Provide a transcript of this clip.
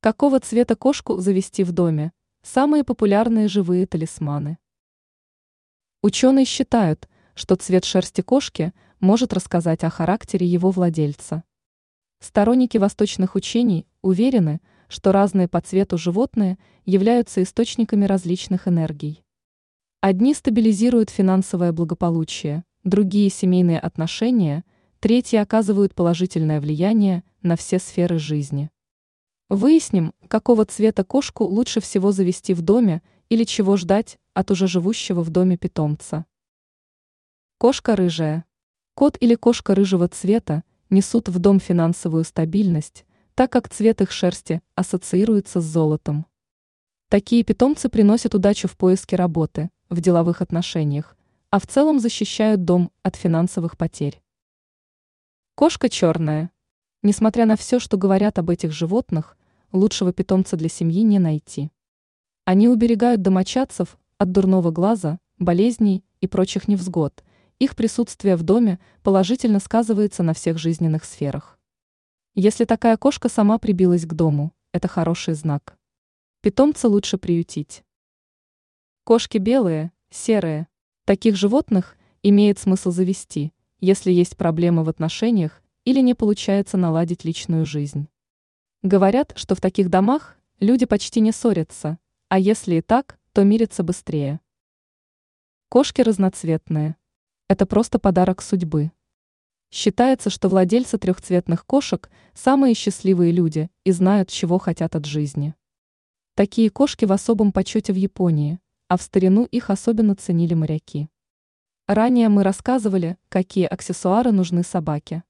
Какого цвета кошку завести в доме? Самые популярные живые талисманы. Ученые считают, что цвет шерсти кошки может рассказать о характере его владельца. Сторонники восточных учений уверены, что разные по цвету животные являются источниками различных энергий. Одни стабилизируют финансовое благополучие, другие – семейные отношения, третьи оказывают положительное влияние на все сферы жизни. Выясним, какого цвета кошку лучше всего завести в доме или чего ждать от уже живущего в доме питомца. Кошка рыжая. Кот или кошка рыжего цвета несут в дом финансовую стабильность, так как цвет их шерсти ассоциируется с золотом. Такие питомцы приносят удачу в поиске работы, в деловых отношениях, а в целом защищают дом от финансовых потерь. Кошка черная. Несмотря на все, что говорят об этих животных, лучшего питомца для семьи не найти. Они уберегают домочадцев от дурного глаза, болезней и прочих невзгод. Их присутствие в доме положительно сказывается на всех жизненных сферах. Если такая кошка сама прибилась к дому, это хороший знак. Питомца лучше приютить. Кошки белые, серые. Таких животных имеет смысл завести, если есть проблемы в отношениях или не получается наладить личную жизнь. Говорят, что в таких домах люди почти не ссорятся, а если и так, то мирятся быстрее. Кошки разноцветные. Это просто подарок судьбы. Считается, что владельцы трехцветных кошек – самые счастливые люди и знают, чего хотят от жизни. Такие кошки в особом почете в Японии, а в старину их особенно ценили моряки. Ранее мы рассказывали, какие аксессуары нужны собаке.